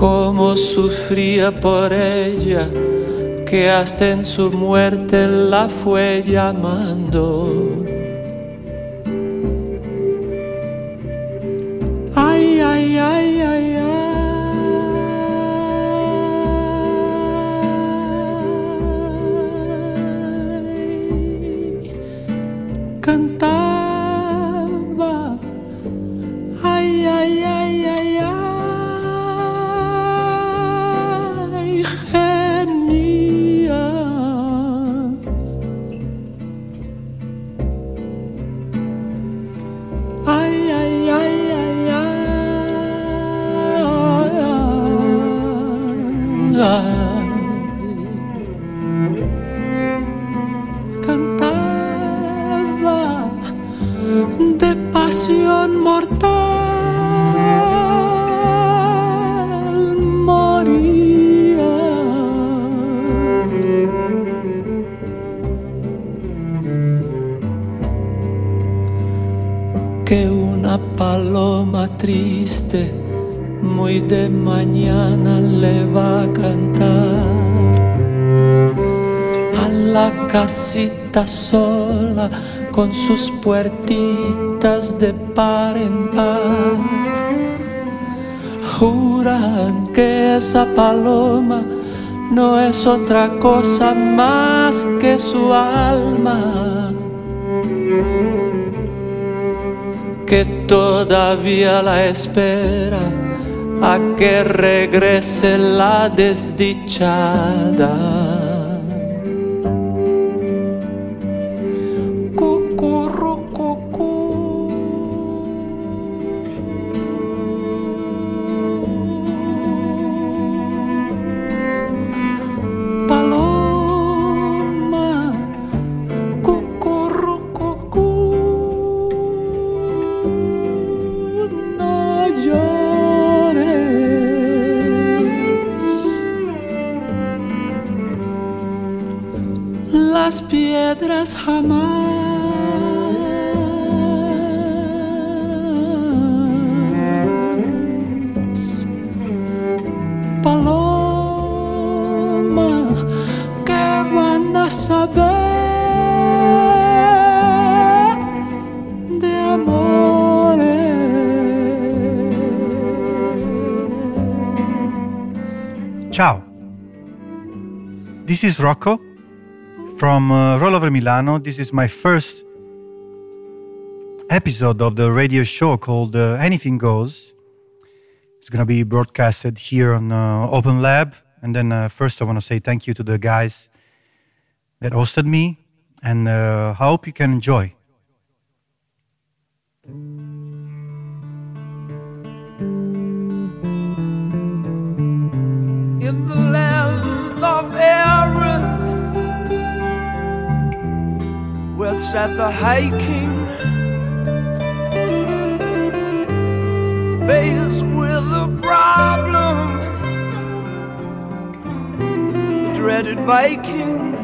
cómo sufría por ella, que hasta en su muerte la fue llamando. Que una paloma triste muy de mañana le va a cantar a la casita sola con sus puertitas de par en par. Juran que esa paloma no es otra cosa más que su alma, que todavía la espera a que regrese la desdichada. This is Rocco from uh, Rollover Milano. This is my first episode of the radio show called uh, Anything Goes. It's going to be broadcasted here on uh, Open Lab. And then uh, first, I want to say thank you to the guys that hosted me, and uh, I hope you can enjoy. in the sat the high king, faced with a problem, dreaded Viking.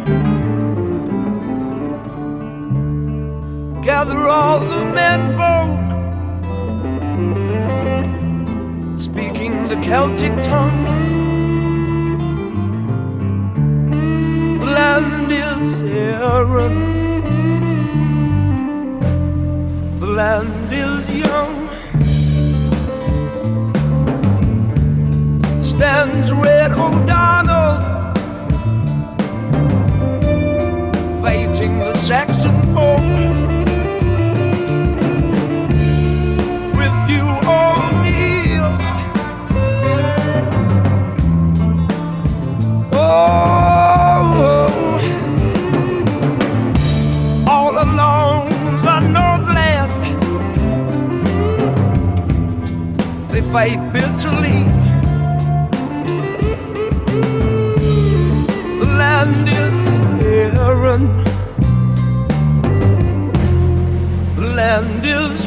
Gather all the menfolk, speaking the Celtic tongue. The land is Erin. Land is young. Stands Red O'Donnell, fighting the Saxon folk. With you, O'Neill. Oh, fight bitterly. The land is barren. The land is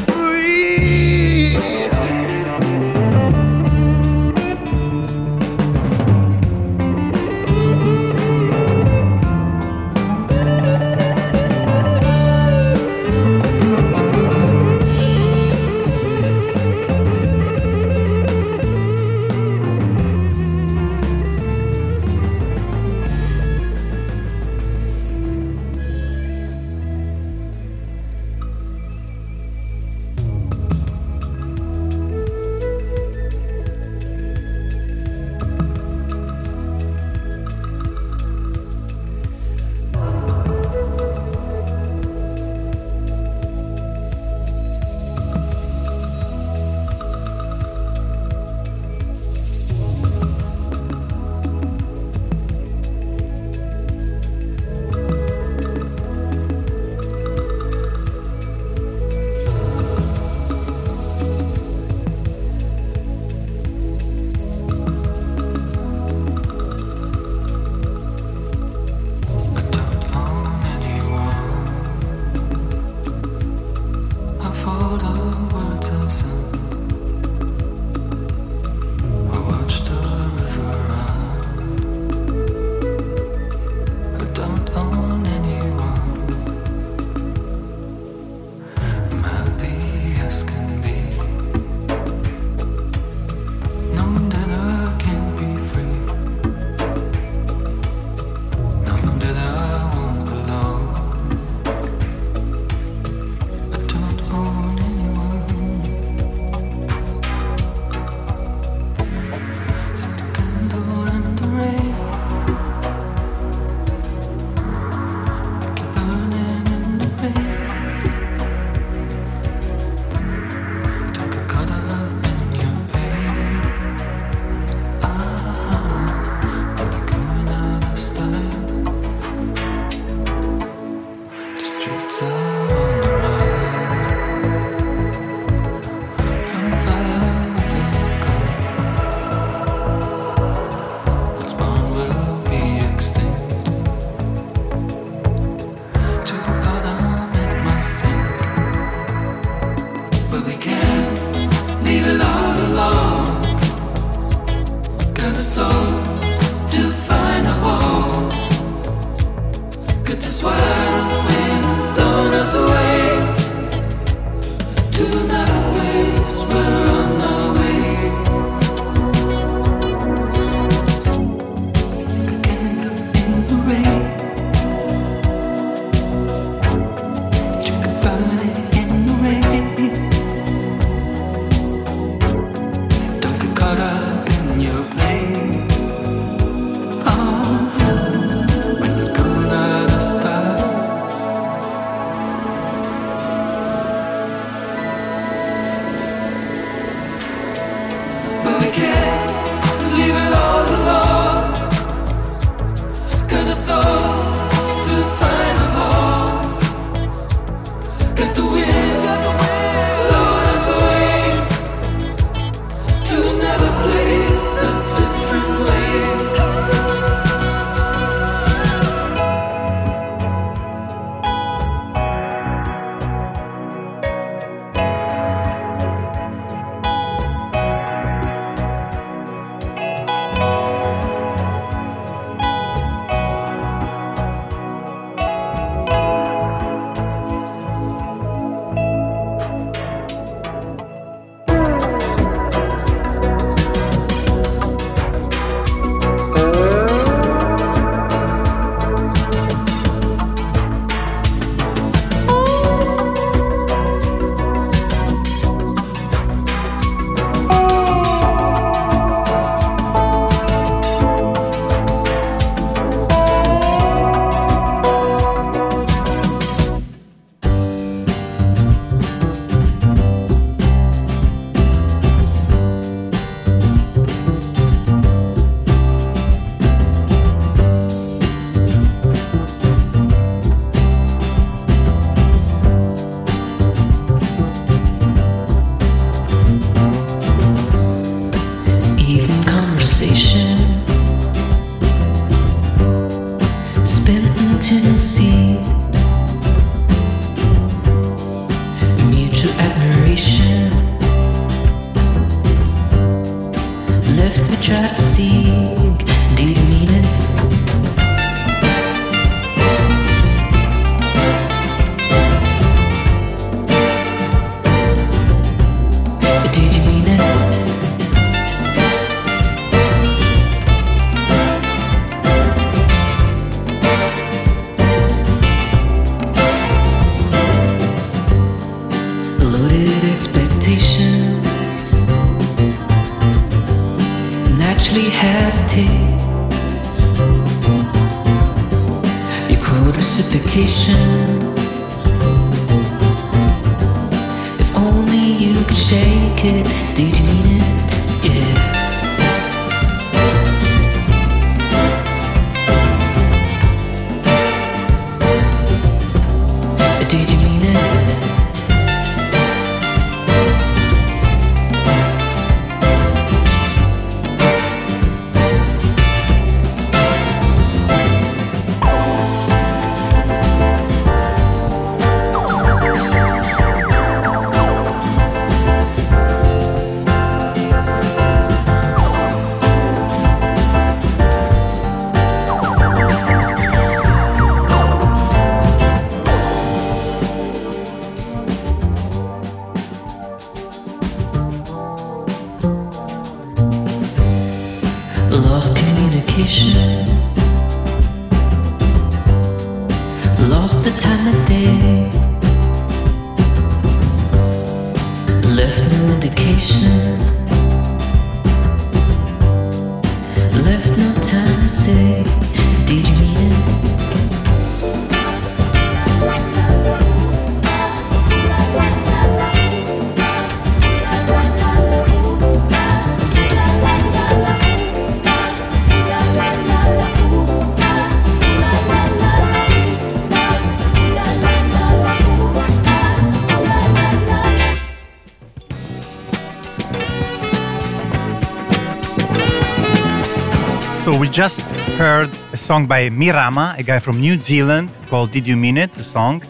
just heard a song by Mirama, a guy from New Zealand, called "Did You Mean It?" The song,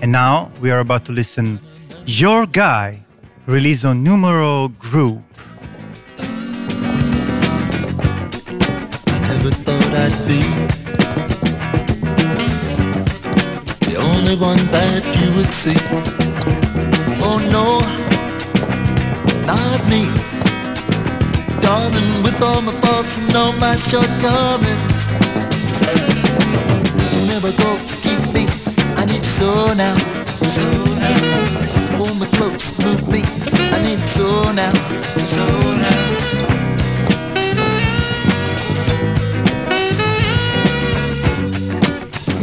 and now we are about to listen. Your guy, released on Numero Group. I never thought I'd be the only one that you would see. Oh no, not me. Darling, with all my faults and all my shortcomings. Never go keep me. I need so now. So now. Hold me close, move me. I need so now. So now.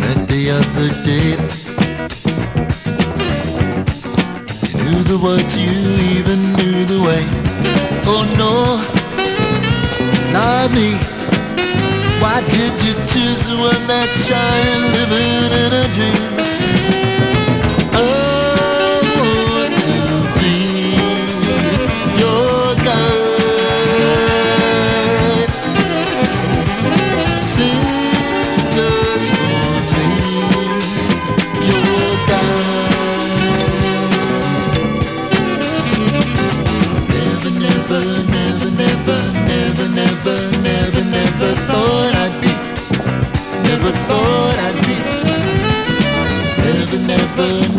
met the other day. The words, you even knew the way. Oh no, me. Why did you choose the one that's and living in a dream? Never,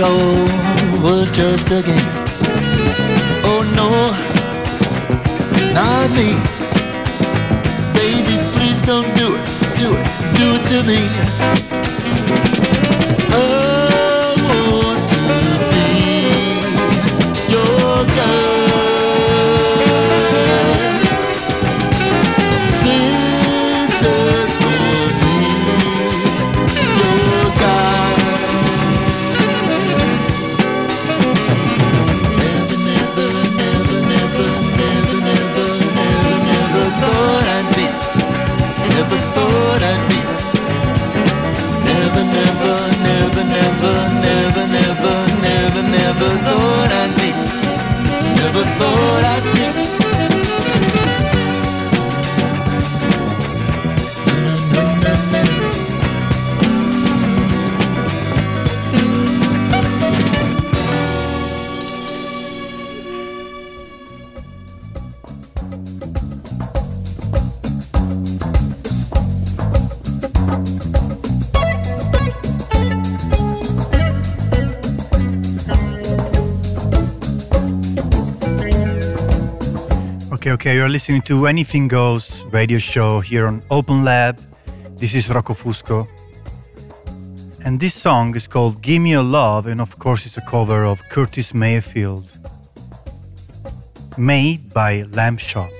it all was just a game. Oh no, not me. Baby, please don't do it, do it, do it to me. Listening to Anything Goes radio show here on Open Lab. This is Rocco Fusco. And this song is called Give Me a Love, and of course, it's a cover of Curtis Mayfield. Made by Lamp Shop.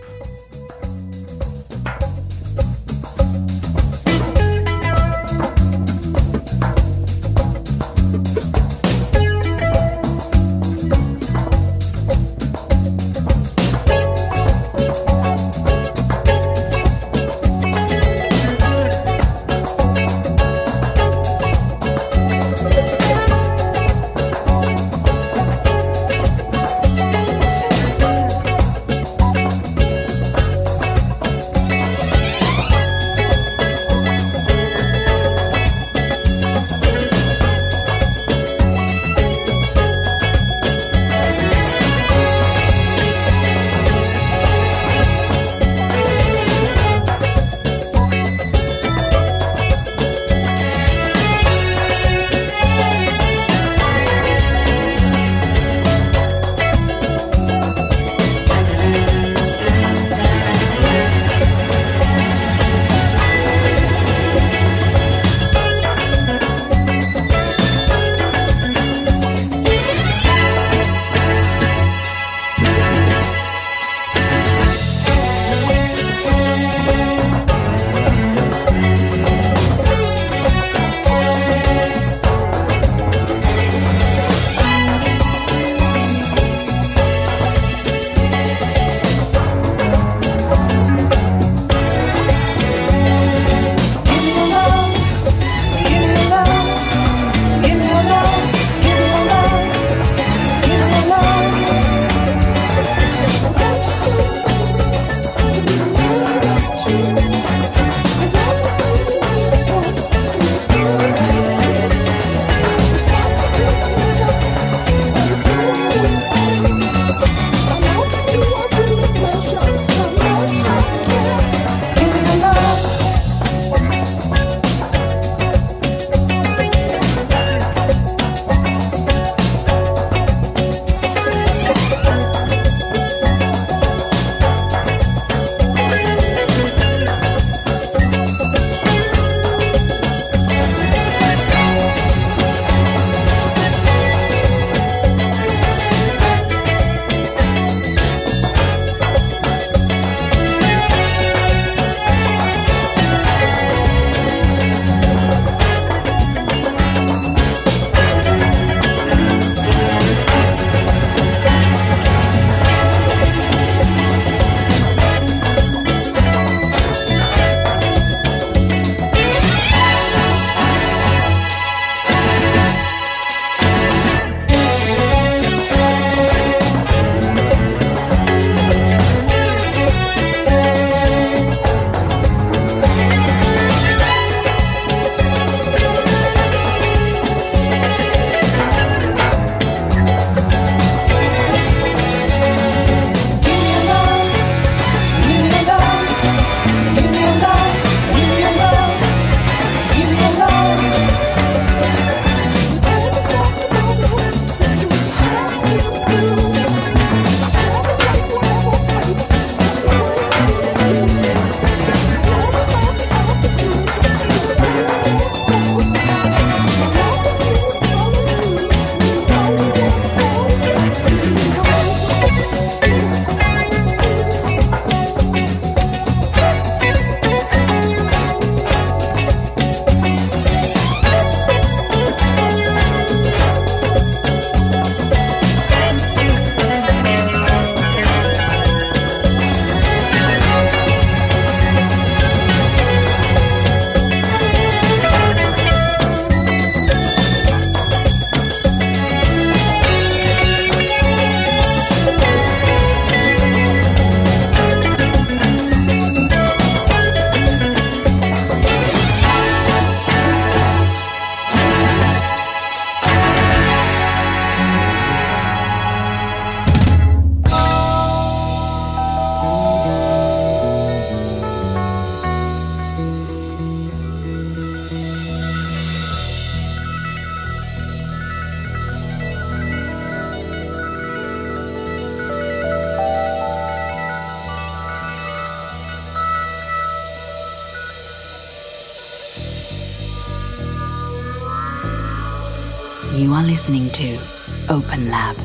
You are listening to Open Lab.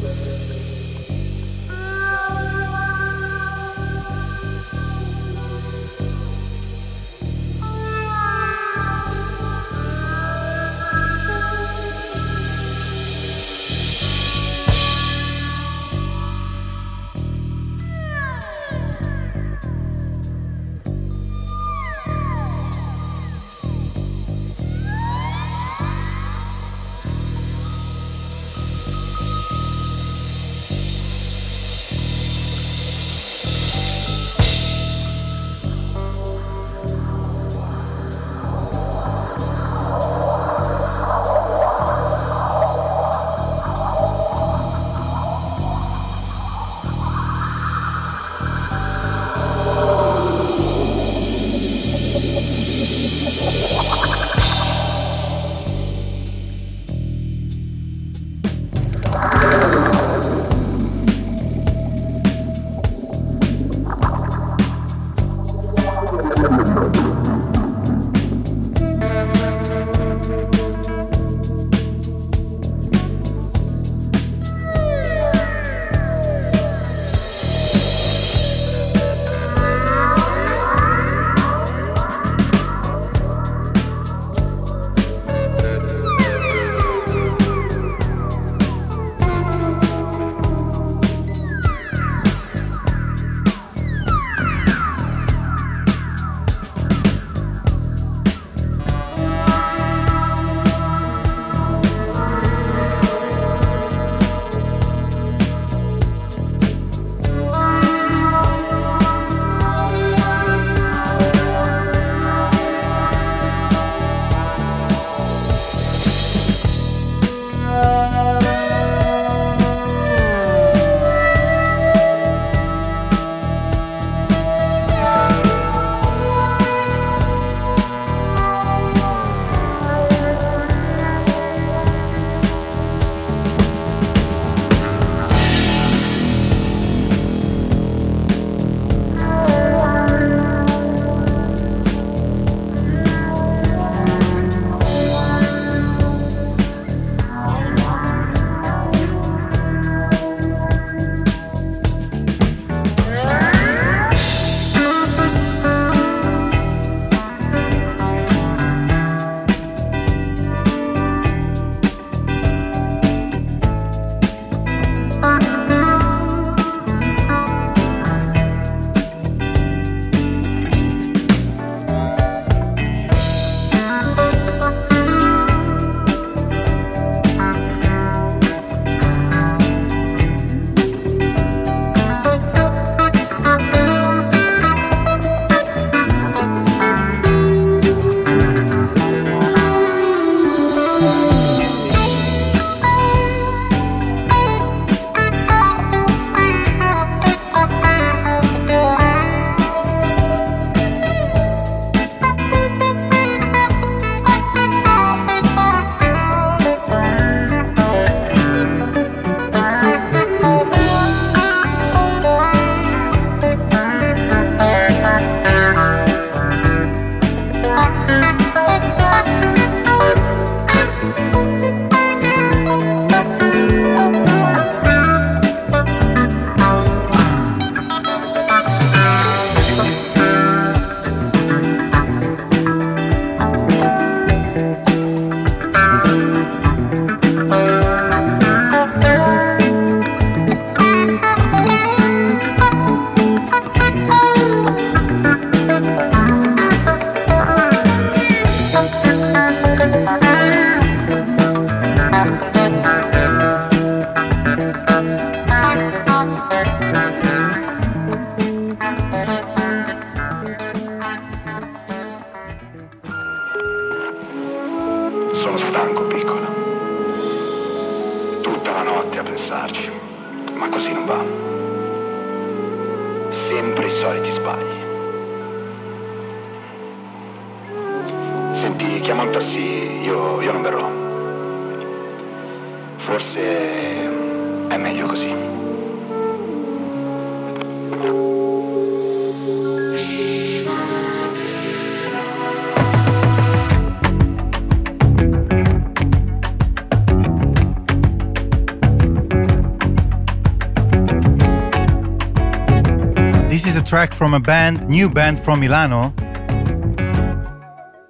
Track from a band, new band from Milano.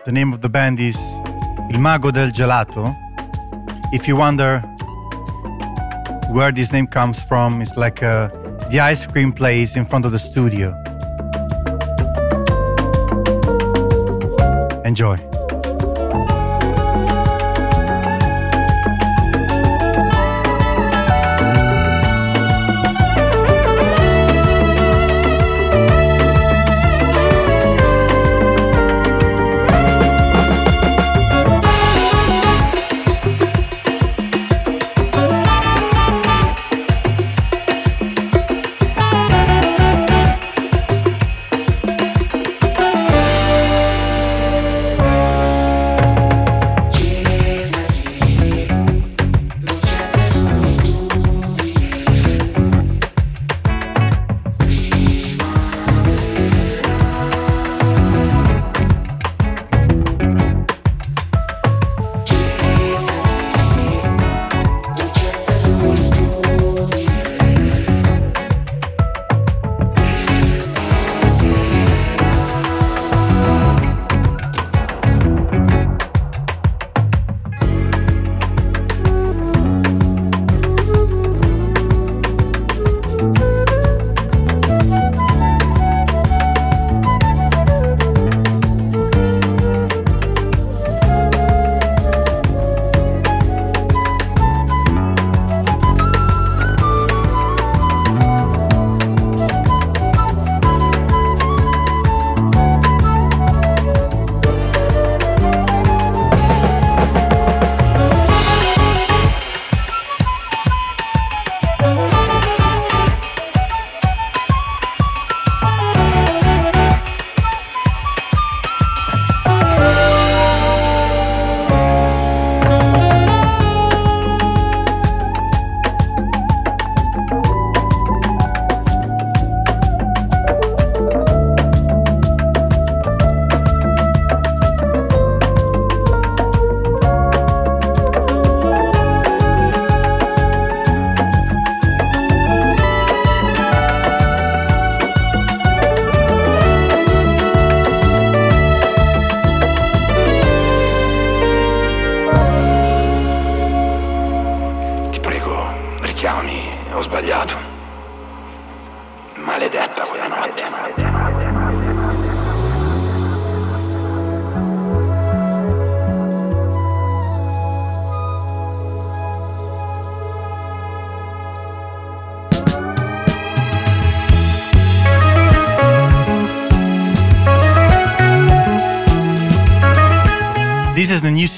The name of the band is Il Mago del Gelato. If you wonder where this name comes from, it's like uh, the ice cream place in front of the studio. Enjoy.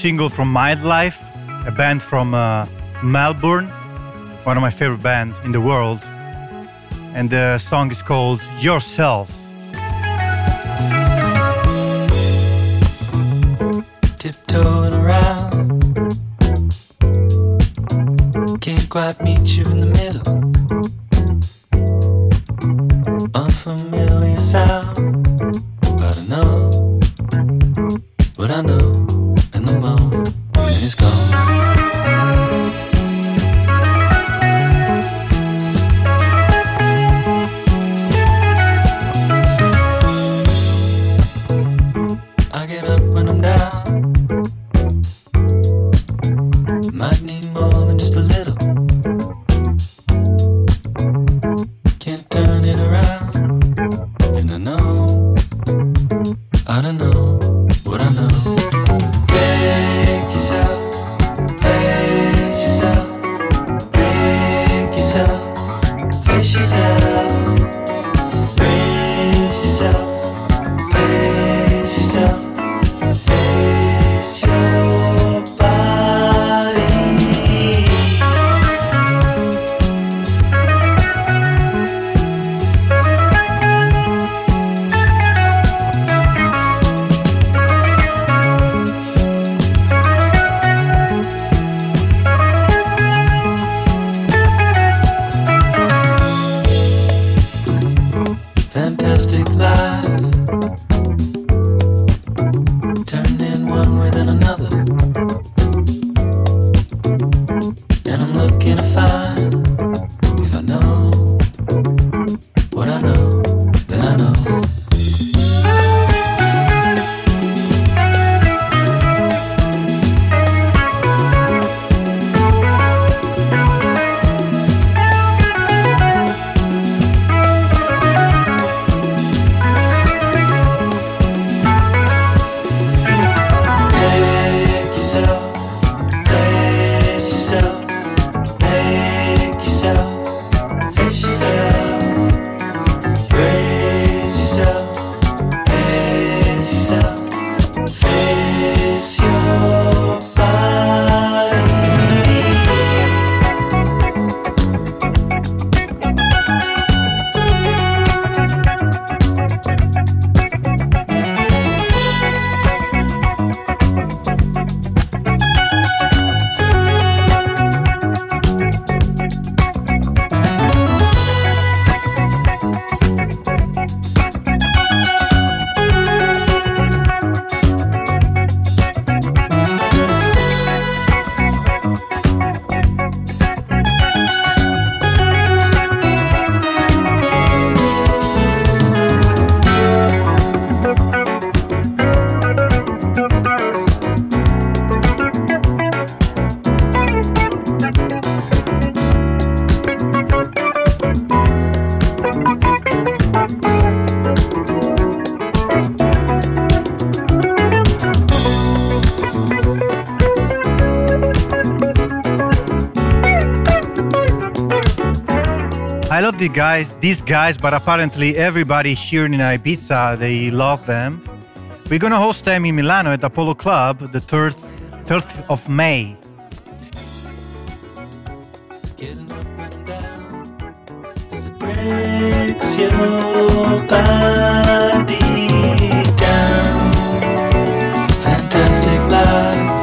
Single from Mildlife, a band from uh, Melbourne, one of my favorite bands in the world. And the song is called Yourself. tiptoeing around. Can't quite meet you in the guys, these guys, but apparently everybody here in Ibiza, they love them. We're gonna host them in Milano at Apollo Club the 3rd, 3rd of May. Fantastic life.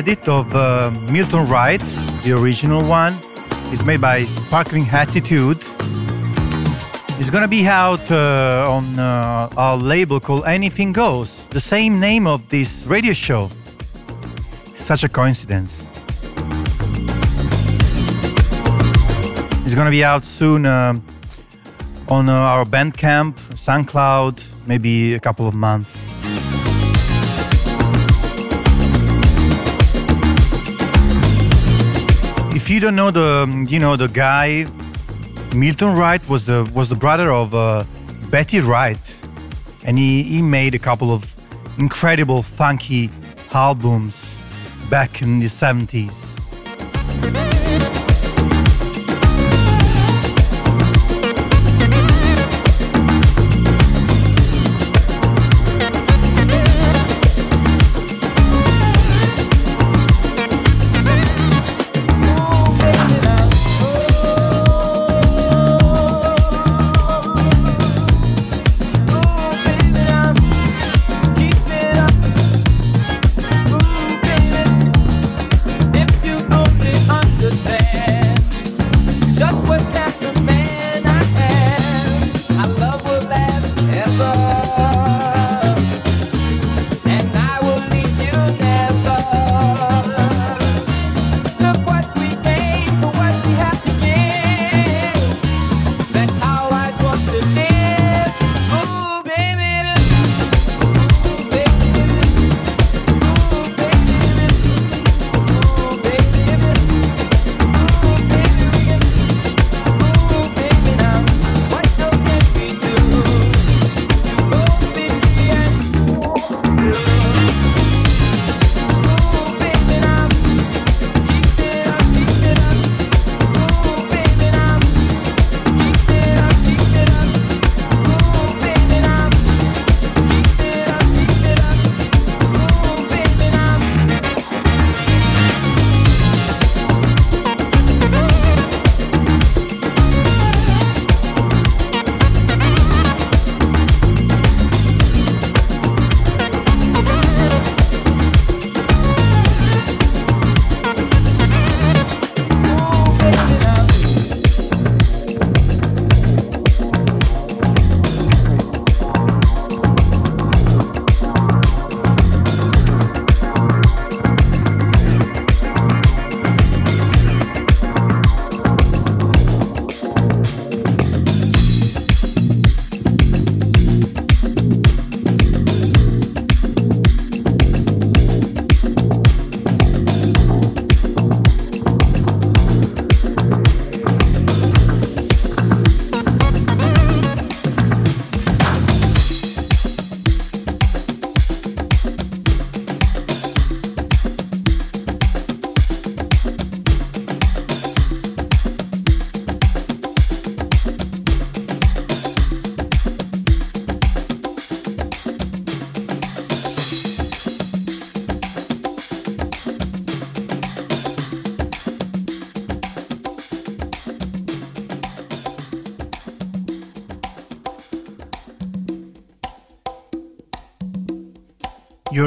Edit of uh, Milton Wright, the original one. It's made by Sparkling Attitude. It's gonna be out uh, on uh, our label called Anything Goes, the same name of this radio show. Such a coincidence. It's gonna be out soon uh, on uh, our Bandcamp, SoundCloud, maybe a couple of months. You don't know the, you know, the guy, Milton Wright was the was the brother of uh, Betty Wright, and he, he made a couple of incredible funky albums back in the 70s.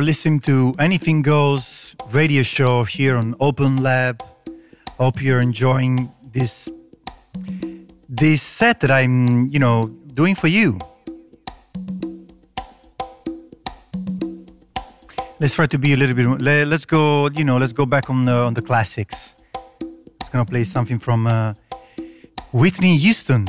Listening to Anything Goes radio show here on Open Lab. Hope you're enjoying this this set that I'm, you know, doing for you. Let's try to be a little bit. le- Let's go, you know, let's go back on the on the classics. It's gonna play something from uh, Whitney Houston.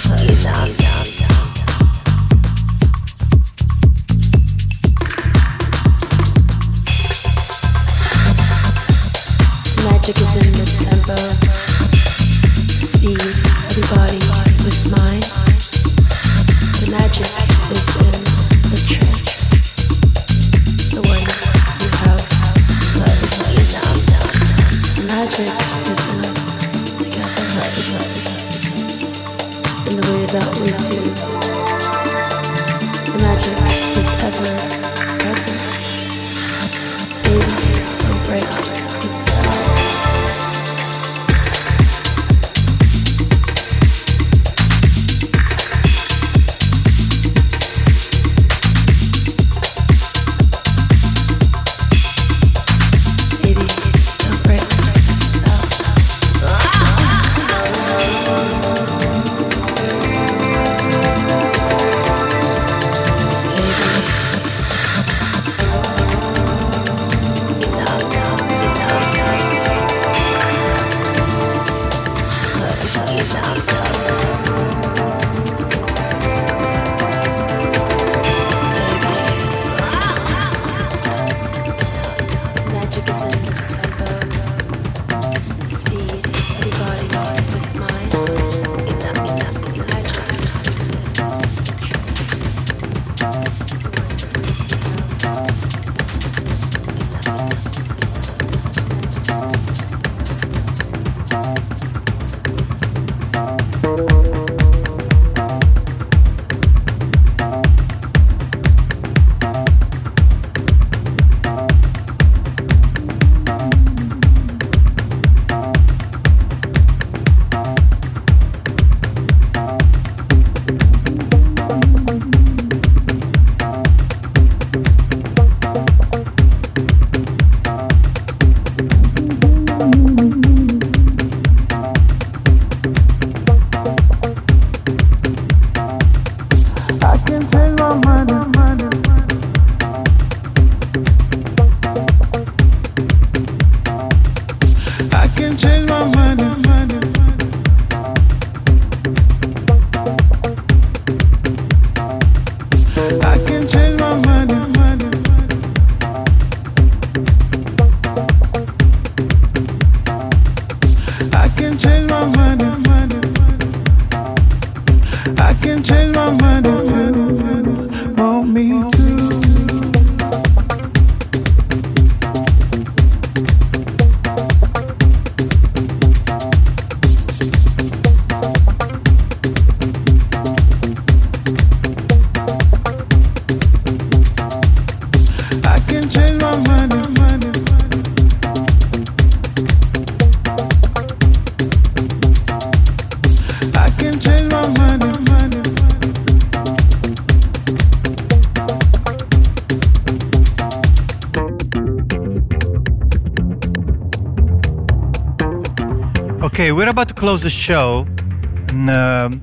Lisa, Lisa. Close the show, and um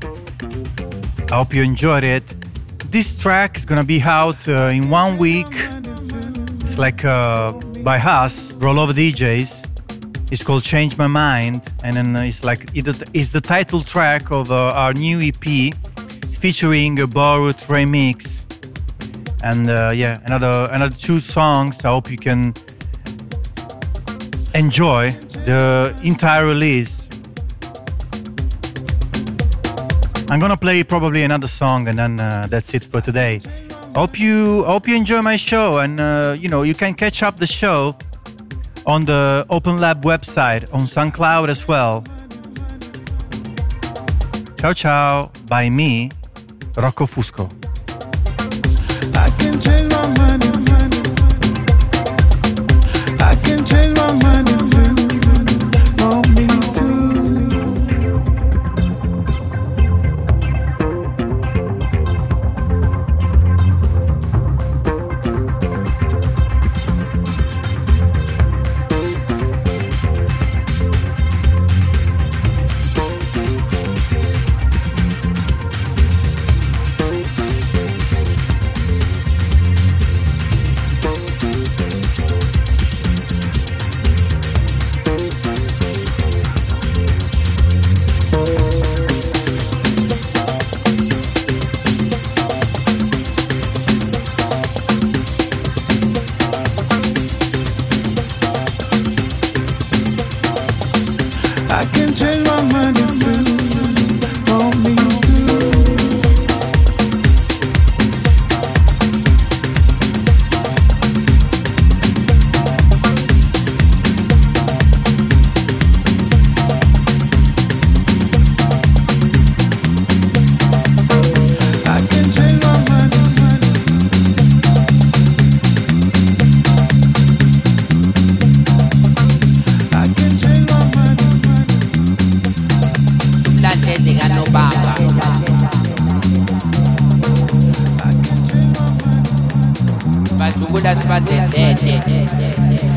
I hope you enjoyed it. This track is gonna be out uh, in one week. It's like uh, by us, Rollover DJs. It's called Change My Mind, and then it's like it's the title track of uh, our new EP featuring a borrowed remix. And uh, yeah, another another two songs. I hope you can enjoy the entire release. I'm gonna play probably another song, and then uh, that's it for today. Hope you hope you enjoy my show, and uh, you know you can catch up the show on the Open Lab website on SoundCloud as well. Ciao ciao by me, Rocco Fusco. Bazungula sibatendele. Hey,